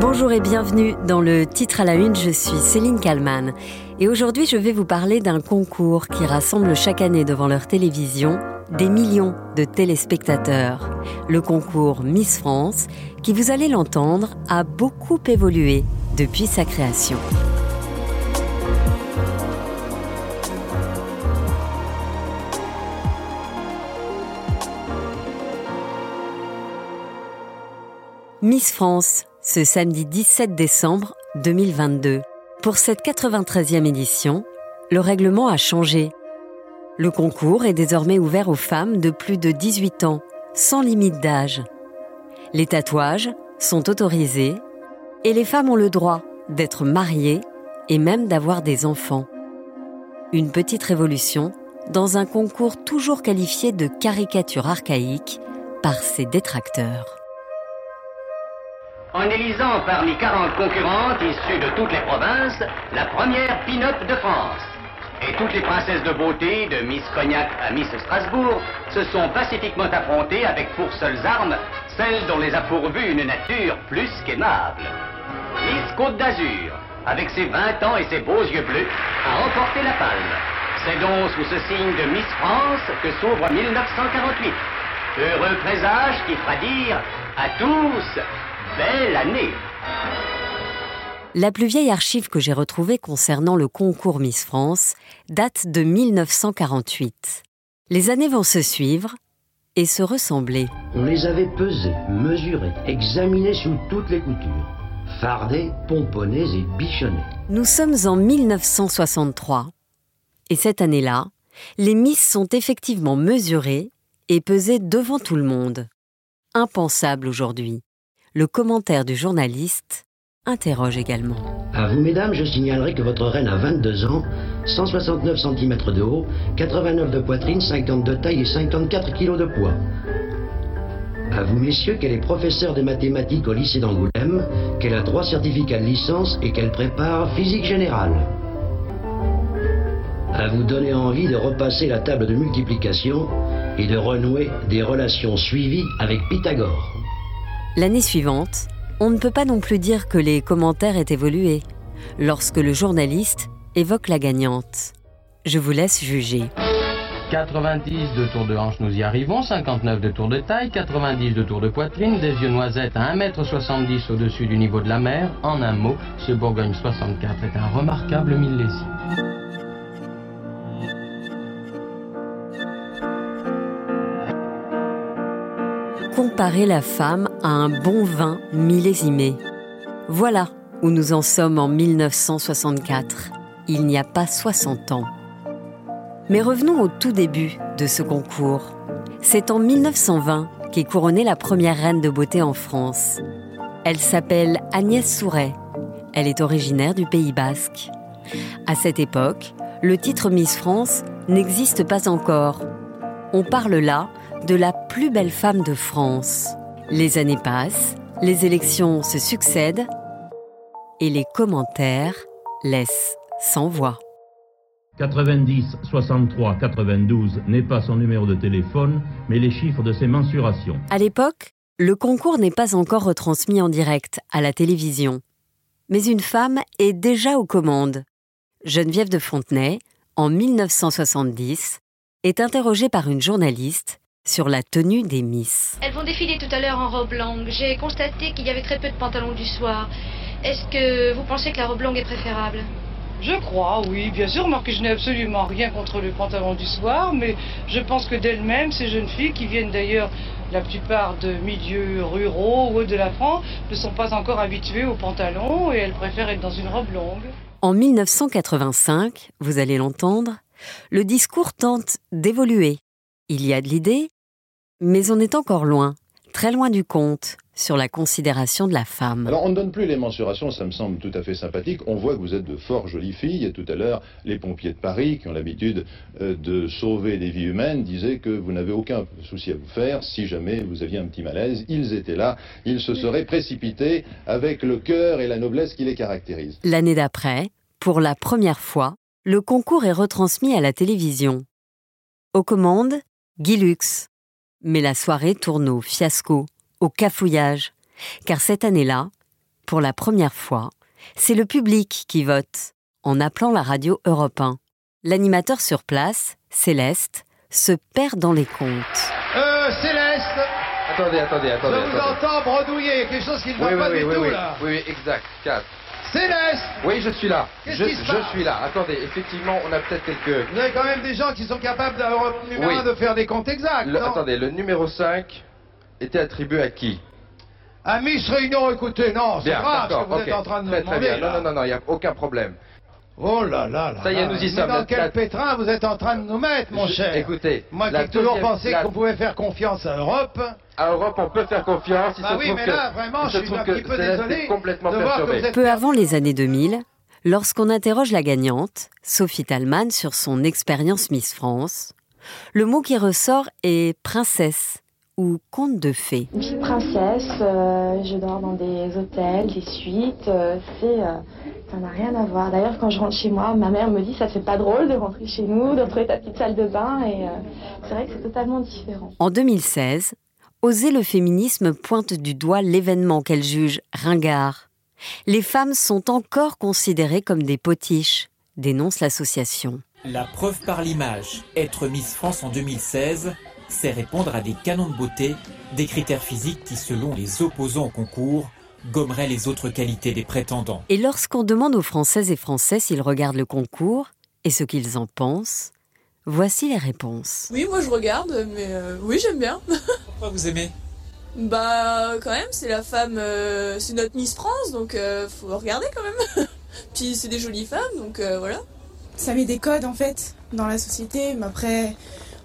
Bonjour et bienvenue dans le titre à la une, je suis Céline Kalman et aujourd'hui je vais vous parler d'un concours qui rassemble chaque année devant leur télévision des millions de téléspectateurs. Le concours Miss France, qui vous allez l'entendre, a beaucoup évolué depuis sa création. Miss France, ce samedi 17 décembre 2022. Pour cette 93e édition, le règlement a changé. Le concours est désormais ouvert aux femmes de plus de 18 ans, sans limite d'âge. Les tatouages sont autorisés et les femmes ont le droit d'être mariées et même d'avoir des enfants. Une petite révolution dans un concours toujours qualifié de caricature archaïque par ses détracteurs. En élisant parmi 40 concurrentes issues de toutes les provinces la première pin-up de France. Et toutes les princesses de beauté, de Miss Cognac à Miss Strasbourg, se sont pacifiquement affrontées avec pour seules armes celles dont les a pourvues une nature plus qu'aimable. Miss Côte d'Azur, avec ses 20 ans et ses beaux yeux bleus, a remporté la palme. C'est donc sous ce signe de Miss France que s'ouvre 1948. Heureux présage qui fera dire à tous Belle année La plus vieille archive que j'ai retrouvée concernant le concours Miss France date de 1948. Les années vont se suivre et se ressembler. On les avait pesés, mesurés, examinés sous toutes les coutures, fardés, pomponnés et bichonnés. Nous sommes en 1963. Et cette année-là, les Miss sont effectivement mesurées et pesées devant tout le monde. Impensable aujourd'hui le commentaire du journaliste interroge également. À vous, mesdames, je signalerai que votre reine a 22 ans, 169 cm de haut, 89 de poitrine, 50 de taille et 54 kg de poids. À vous, messieurs, qu'elle est professeure de mathématiques au lycée d'Angoulême, qu'elle a trois certificats de licence et qu'elle prépare physique générale. À vous donner envie de repasser la table de multiplication et de renouer des relations suivies avec Pythagore. L'année suivante, on ne peut pas non plus dire que les commentaires aient évolué lorsque le journaliste évoque la gagnante. Je vous laisse juger. 90 de tour de hanche, nous y arrivons. 59 de tour de taille, 90 de tour de poitrine, des yeux noisettes à 1m70 au-dessus du niveau de la mer. En un mot, ce Bourgogne 64 est un remarquable millésime. Comparer la femme à un bon vin millésimé. Voilà où nous en sommes en 1964, il n'y a pas 60 ans. Mais revenons au tout début de ce concours. C'est en 1920 qu'est couronnée la première reine de beauté en France. Elle s'appelle Agnès Souret. Elle est originaire du Pays basque. À cette époque, le titre Miss France n'existe pas encore. On parle là de la plus belle femme de France. Les années passent, les élections se succèdent et les commentaires laissent sans voix. 90 63 92 n'est pas son numéro de téléphone, mais les chiffres de ses mensurations. À l'époque, le concours n'est pas encore retransmis en direct à la télévision. Mais une femme est déjà aux commandes. Geneviève de Fontenay, en 1970, est interrogée par une journaliste sur la tenue des Miss. Elles vont défiler tout à l'heure en robe longue. J'ai constaté qu'il y avait très peu de pantalons du soir. Est-ce que vous pensez que la robe longue est préférable? Je crois, oui, bien sûr, que je n'ai absolument rien contre le pantalon du soir, mais je pense que d'elles-mêmes, ces jeunes filles, qui viennent d'ailleurs la plupart de milieux ruraux ou de la France, ne sont pas encore habituées aux pantalons et elles préfèrent être dans une robe longue. En 1985, vous allez l'entendre, le discours tente d'évoluer. Il y a de l'idée, mais on est encore loin, très loin du compte, sur la considération de la femme. Alors on ne donne plus les mensurations, ça me semble tout à fait sympathique. On voit que vous êtes de fort jolies filles. Et tout à l'heure, les pompiers de Paris, qui ont l'habitude euh, de sauver des vies humaines, disaient que vous n'avez aucun souci à vous faire. Si jamais vous aviez un petit malaise, ils étaient là. Ils se seraient précipités avec le cœur et la noblesse qui les caractérisent. L'année d'après, pour la première fois, le concours est retransmis à la télévision. Aux commandes, Guy Lux, mais la soirée tourne au fiasco, au cafouillage, car cette année-là, Pour la première fois, c'est le public qui vote en appelant la radio Europe 1. L'animateur sur place, Céleste, se perd dans les comptes. Euh, Céleste Attendez, attendez, attendez. Je vous attendez. entends bredouiller, quelque chose qui ne va Oui, oui, pas oui, du oui, tout oui, là. oui, oui, exact, 4. Céleste Oui, je suis là. Je, qui se je passe suis là. Attendez, effectivement, on a peut-être quelques... Vous avez quand même des gens qui sont capables d'avoir numéro Oui. un de faire des comptes exacts, Le- non attendez, le numéro 5 était attribué à qui? À Miss Réunion, écoutez, non, c'est grave ce que vous ok. êtes en train de nous Très, très demander. bien. là. Non, non, non, il n'y a aucun problème. Oh là là là Ça y est, nous y Mais sommes. dans quel la- pétrin vous êtes en train de nous mettre, mon cher Écoutez, Moi qui ai toujours pensé la- qu'on pouvait faire confiance à Europe. À Europe, on peut faire confiance. Bah se oui, mais que, là, vraiment, je suis trouve un que petit peu désolé est complètement de voir que perturbée. vous êtes- Peu avant les années 2000, lorsqu'on interroge la gagnante, Sophie Talman, sur son expérience Miss France, le mot qui ressort est princesse ou conte de fées. Je suis princesse, euh, je dors dans des hôtels, des suites, euh, c'est, euh, ça n'a rien à voir. D'ailleurs, quand je rentre chez moi, ma mère me dit ça fait pas drôle de rentrer chez nous, de retrouver ta petite salle de bain, et euh, c'est vrai que c'est totalement différent. En 2016, Oser le féminisme pointe du doigt l'événement qu'elle juge ringard. Les femmes sont encore considérées comme des potiches, dénonce l'association. La preuve par l'image, être Miss France en 2016, c'est répondre à des canons de beauté, des critères physiques qui, selon les opposants au concours, gommeraient les autres qualités des prétendants. Et lorsqu'on demande aux Françaises et Français s'ils regardent le concours et ce qu'ils en pensent, voici les réponses. Oui, moi je regarde, mais euh, oui, j'aime bien. Pourquoi vous aimez? Bah, quand même, c'est la femme, euh, c'est notre Miss France, donc euh, faut regarder quand même. Puis c'est des jolies femmes, donc euh, voilà. ça met des codes en fait dans la société, mais après,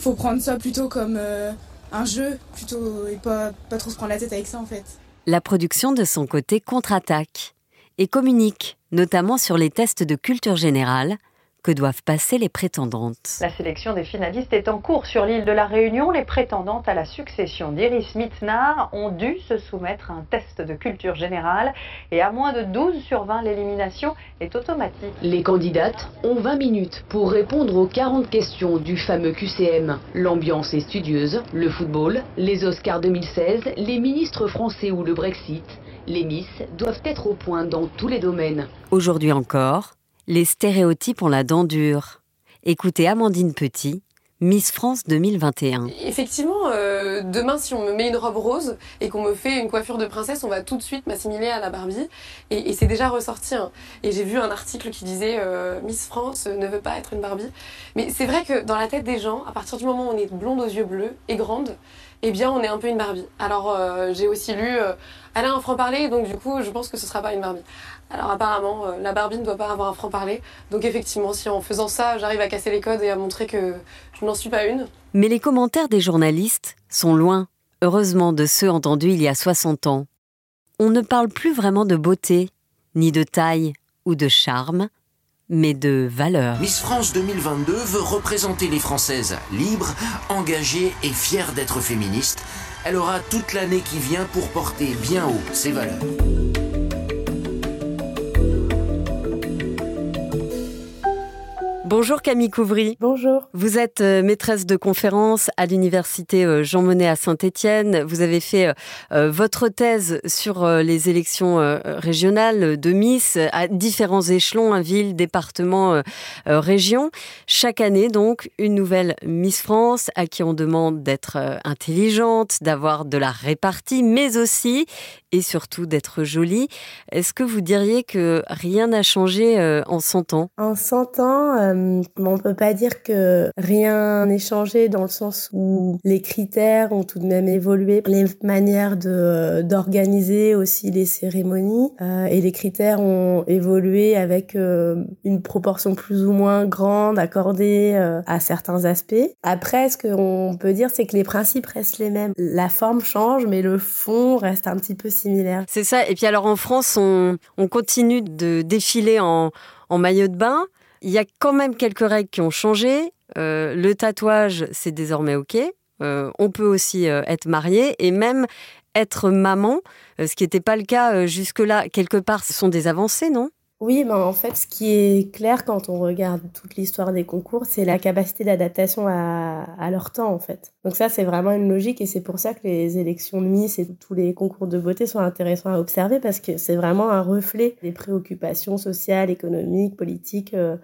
faut prendre ça plutôt comme euh, un jeu, plutôt et pas, pas trop se prendre la tête avec ça en fait. La production de son côté contre-attaque et communique, notamment sur les tests de culture générale que doivent passer les prétendantes? La sélection des finalistes est en cours sur l'île de la Réunion. Les prétendantes à la succession d'Iris Mitnar ont dû se soumettre à un test de culture générale et à moins de 12 sur 20, l'élimination est automatique. Les candidates ont 20 minutes pour répondre aux 40 questions du fameux QCM. L'ambiance est studieuse, le football, les Oscars 2016, les ministres français ou le Brexit. Les Miss doivent être au point dans tous les domaines. Aujourd'hui encore, les stéréotypes ont la dent dure. Écoutez Amandine Petit, Miss France 2021. Effectivement, euh, demain, si on me met une robe rose et qu'on me fait une coiffure de princesse, on va tout de suite m'assimiler à la Barbie. Et, c'est déjà ressorti. hein. Et j'ai vu un article qui disait euh, Miss France ne veut pas être une Barbie. Mais c'est vrai que dans la tête des gens, à partir du moment où on est blonde aux yeux bleus et grande, eh bien, on est un peu une Barbie. Alors, euh, j'ai aussi lu Elle a un franc-parler, donc du coup, je pense que ce sera pas une Barbie. Alors, apparemment, euh, la Barbie ne doit pas avoir un franc-parler. Donc, effectivement, si en faisant ça, j'arrive à casser les codes et à montrer que je n'en suis pas une, Mais les commentaires des journalistes sont loin, heureusement, de ceux entendus il y a 60 ans. On ne parle plus vraiment de beauté, ni de taille ou de charme, mais de valeur. Miss France 2022 veut représenter les Françaises libres, engagées et fières d'être féministes. Elle aura toute l'année qui vient pour porter bien haut ses valeurs. Bonjour Camille Couvry. Bonjour. Vous êtes euh, maîtresse de conférence à l'université euh, Jean Monnet à Saint-Étienne. Vous avez fait euh, votre thèse sur les élections régionales de Miss à différents échelons, hein, ville, département, région. Chaque année donc une nouvelle Miss France à qui on demande d'être intelligente, d'avoir de la répartie, mais aussi et surtout d'être jolie. Est-ce que vous diriez que rien n'a changé en 100 ans? En 100 ans, euh, on peut pas dire que rien n'est changé dans le sens où les critères ont tout de même évolué, les manières de d'organiser aussi les cérémonies euh, et les critères ont évolué avec euh, une proportion plus ou moins grande accordée euh, à certains aspects. Après, ce qu'on peut dire, c'est que les principes restent les mêmes. La forme change, mais le fond reste un petit peu similaire. C'est ça. Et puis alors en France, on, on continue de défiler en, en maillot de bain. Il y a quand même quelques règles qui ont changé. Euh, le tatouage, c'est désormais OK. Euh, on peut aussi euh, être marié et même être maman, ce qui n'était pas le cas jusque-là. Quelque part, ce sont des avancées, non? Oui, ben en fait, ce qui est clair quand on regarde toute l'histoire des concours, c'est la capacité d'adaptation à, leur temps, en fait. Donc ça, c'est vraiment une logique et c'est pour ça que les élections de Miss et tous les concours de beauté sont intéressants à observer parce que c'est vraiment un reflet des préoccupations sociales, économiques, politiques. Euh,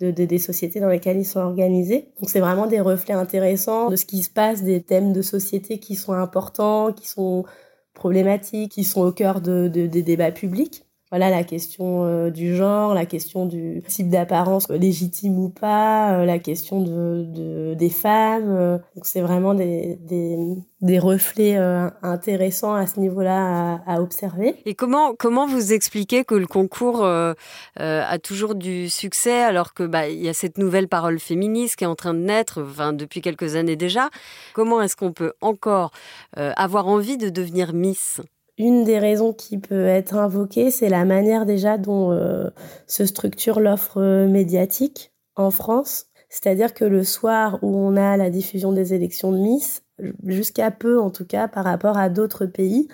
de, de, des sociétés dans lesquelles ils sont organisés. Donc c'est vraiment des reflets intéressants de ce qui se passe, des thèmes de société qui sont importants, qui sont problématiques, qui sont au cœur de des débats publics voilà la question euh, du genre, la question du type d'apparence légitime ou pas, euh, la question de, de des femmes. Euh. donc c'est vraiment des, des, des reflets intéressants à ce niveau-là à, à, observer. Et comment comment vous expliquez que le concours a toujours du succès alors que bah il y a cette nouvelle parole féministe qui est en train de naître, enfin depuis quelques années déjà? Comment est-ce qu'on peut encore avoir envie de devenir Miss? Une des raisons qui peut être invoquée, c'est la manière déjà dont euh, se structure l'offre euh, médiatique en France. C'est-à-dire que le soir où on a la diffusion des élections de Miss, jusqu'à peu en tout cas par rapport à d'autres pays,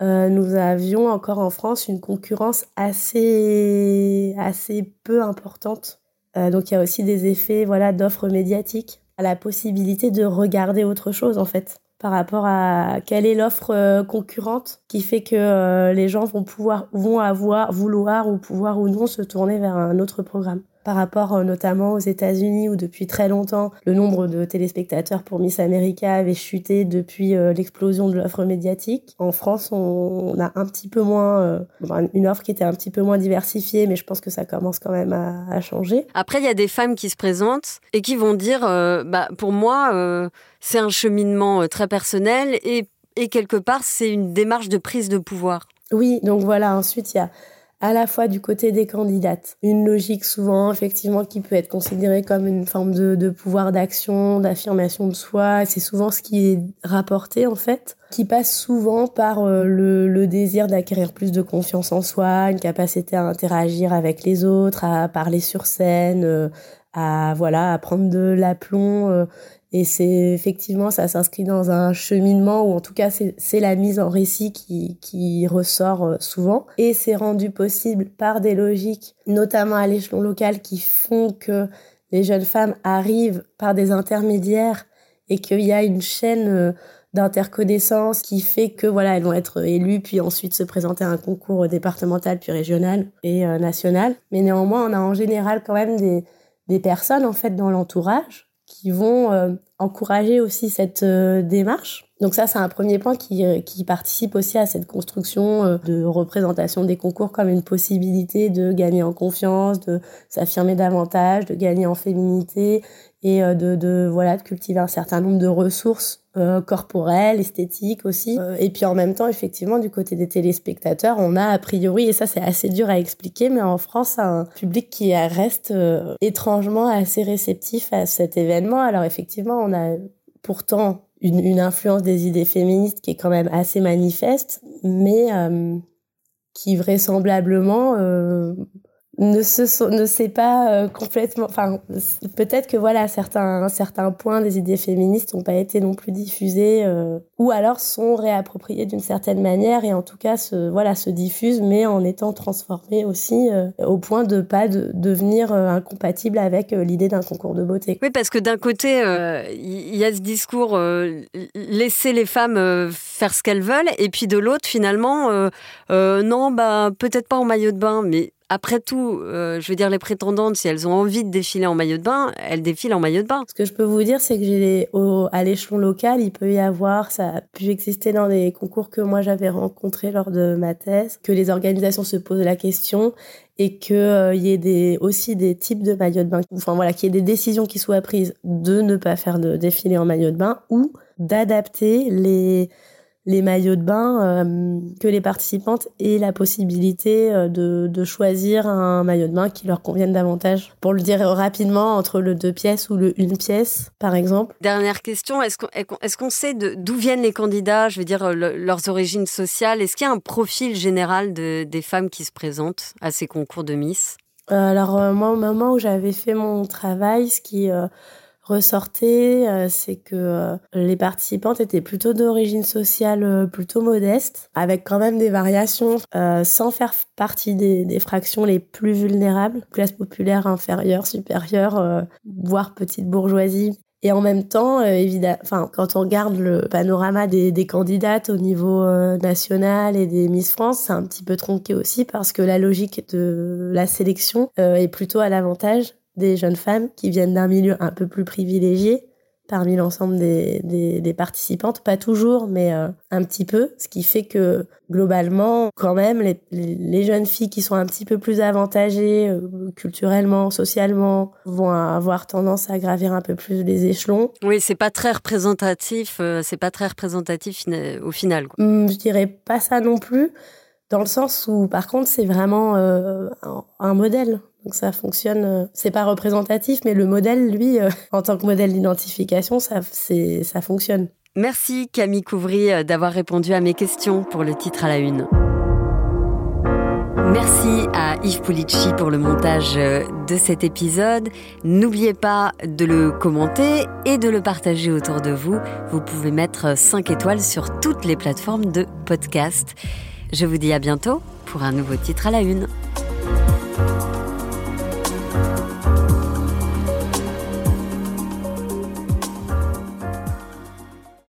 euh, nous avions encore en France une concurrence assez, assez peu importante. donc il y a aussi des effets voilà, d'offres médiatiques, la possibilité de regarder autre chose en fait par rapport à quelle est l'offre euh, concurrente qui fait que euh, les gens vont pouvoir vont avoir vouloir ou pouvoir ou non se tourner vers un autre programme par rapport euh, notamment aux États-Unis où depuis très longtemps le nombre de téléspectateurs pour Miss America avait chuté depuis euh, l'explosion de l'offre médiatique. En France, on, a un petit peu moins euh, une offre qui était un petit peu moins diversifiée, mais je pense que ça commence quand même à, changer. Après, il y a des femmes qui se présentent et qui vont dire, bah pour moi, c'est un cheminement très personnel et, et quelque part, c'est une démarche de prise de pouvoir. Oui, donc voilà. Ensuite, il y a à la fois du côté des candidates. Une logique souvent, effectivement, qui peut être considérée comme une forme de, de pouvoir d'action, d'affirmation de soi. C'est souvent ce qui est rapporté, en fait, qui passe souvent par euh, le, le, désir d'acquérir plus de confiance en soi, une capacité à interagir avec les autres, à parler sur scène, euh, à voilà à prendre de l'aplomb euh, et c'est effectivement, ça s'inscrit dans un cheminement, ou en tout cas, c'est la mise en récit qui, qui ressort euh, souvent. Et c'est rendu possible par des logiques, notamment à l'échelon local, qui font que les jeunes femmes arrivent par des intermédiaires et qu'il y a une chaîne euh, d'interconnaissance qui fait que voilà elles vont être élues puis ensuite se présenter à un concours départemental puis régional et national mais néanmoins on a en général quand même des, des personnes en fait dans l'entourage qui vont euh, encourager aussi cette euh, démarche. Donc ça, c'est un premier point qui, euh, qui participe aussi à cette construction de représentation des concours comme une possibilité de gagner en confiance, de s'affirmer davantage, de gagner en féminité et de, de, voilà de cultiver un certain nombre de ressources euh, corporelle, esthétique aussi. Euh, et puis en même temps, effectivement, du côté des téléspectateurs, on a a priori, et ça c'est assez dur à expliquer, mais en France, un public qui reste euh, étrangement assez réceptif à cet événement. Alors effectivement, on a pourtant une, une, influence des idées féministes qui est quand même assez manifeste, mais qui vraisemblablement ne se ne sait pas euh, complètement enfin peut-être que voilà certains certains points des idées féministes n'ont pas été non plus diffusés euh, ou alors sont réappropriés d'une certaine manière et en tout cas se voilà se diffusent mais en étant transformés aussi euh, au point de pas de, devenir incompatible avec l'idée d'un concours de beauté. Oui parce que d'un côté il y a ce discours laisser les femmes faire ce qu'elles veulent et puis de l'autre finalement non bah peut-être pas en maillot de bain mais après tout, euh, je veux dire, les prétendantes, si elles ont envie de défiler en maillot de bain, elles défilent en maillot de bain. Ce que je peux vous dire, c'est que j'ai à l'échelon local, il peut y avoir, ça a pu exister dans des concours que moi j'avais rencontrés lors de ma thèse, que les organisations se posent la question et qu'il euh, y ait des, aussi des types de maillots de bain, enfin voilà, qu'il y ait des décisions qui soient prises de ne pas faire de défilé en maillot de bain ou d'adapter les les maillots de bain, euh, que les participantes aient la possibilité euh, de, de, choisir un maillot de bain qui leur convienne davantage. Pour le dire rapidement, entre le deux pièces ou le une pièce, par exemple. Dernière question, est-ce qu'on est sait d'où viennent les candidats, je veux dire leurs origines sociales Est-ce qu'il y a un profil général de, des femmes qui se présentent à ces concours de Miss? Euh, Alors moi, au moment où j'avais fait mon travail, ce qui ressortait, euh, c'est que euh, les participantes étaient plutôt d'origine sociale euh, plutôt modeste, avec quand même des variations, sans faire partie des, fractions les plus vulnérables, classe populaire inférieure, supérieure, voire petite bourgeoisie. Et en même temps, évidemment, quand on regarde le panorama des candidates au niveau national et des Miss France, c'est un petit peu tronqué aussi parce que la logique de la sélection est plutôt à l'avantage des jeunes femmes qui viennent d'un milieu un peu plus privilégié parmi l'ensemble des, des, participantes, pas toujours, mais euh, un petit peu, ce qui fait que globalement, quand même, les, les jeunes filles qui sont un petit peu plus avantagées euh, culturellement, socialement, vont avoir tendance à gravir un peu plus les échelons. Oui, c'est pas très représentatif, euh, c'est pas très représentatif au final. Quoi. Hum, je dirais pas ça non plus, dans le sens où, par contre, c'est vraiment un modèle. Donc ça fonctionne, euh, c'est pas représentatif, mais le modèle, lui, euh, en tant que modèle d'identification, ça, ça fonctionne. Merci Camille Couvry euh, d'avoir répondu à mes questions pour le titre à la une. Merci à Yves Pulici pour le montage de cet épisode. N'oubliez pas de le commenter et de le partager autour de vous. Vous pouvez mettre 5 étoiles sur toutes les plateformes de podcast. Je vous dis à bientôt pour un nouveau titre à la une.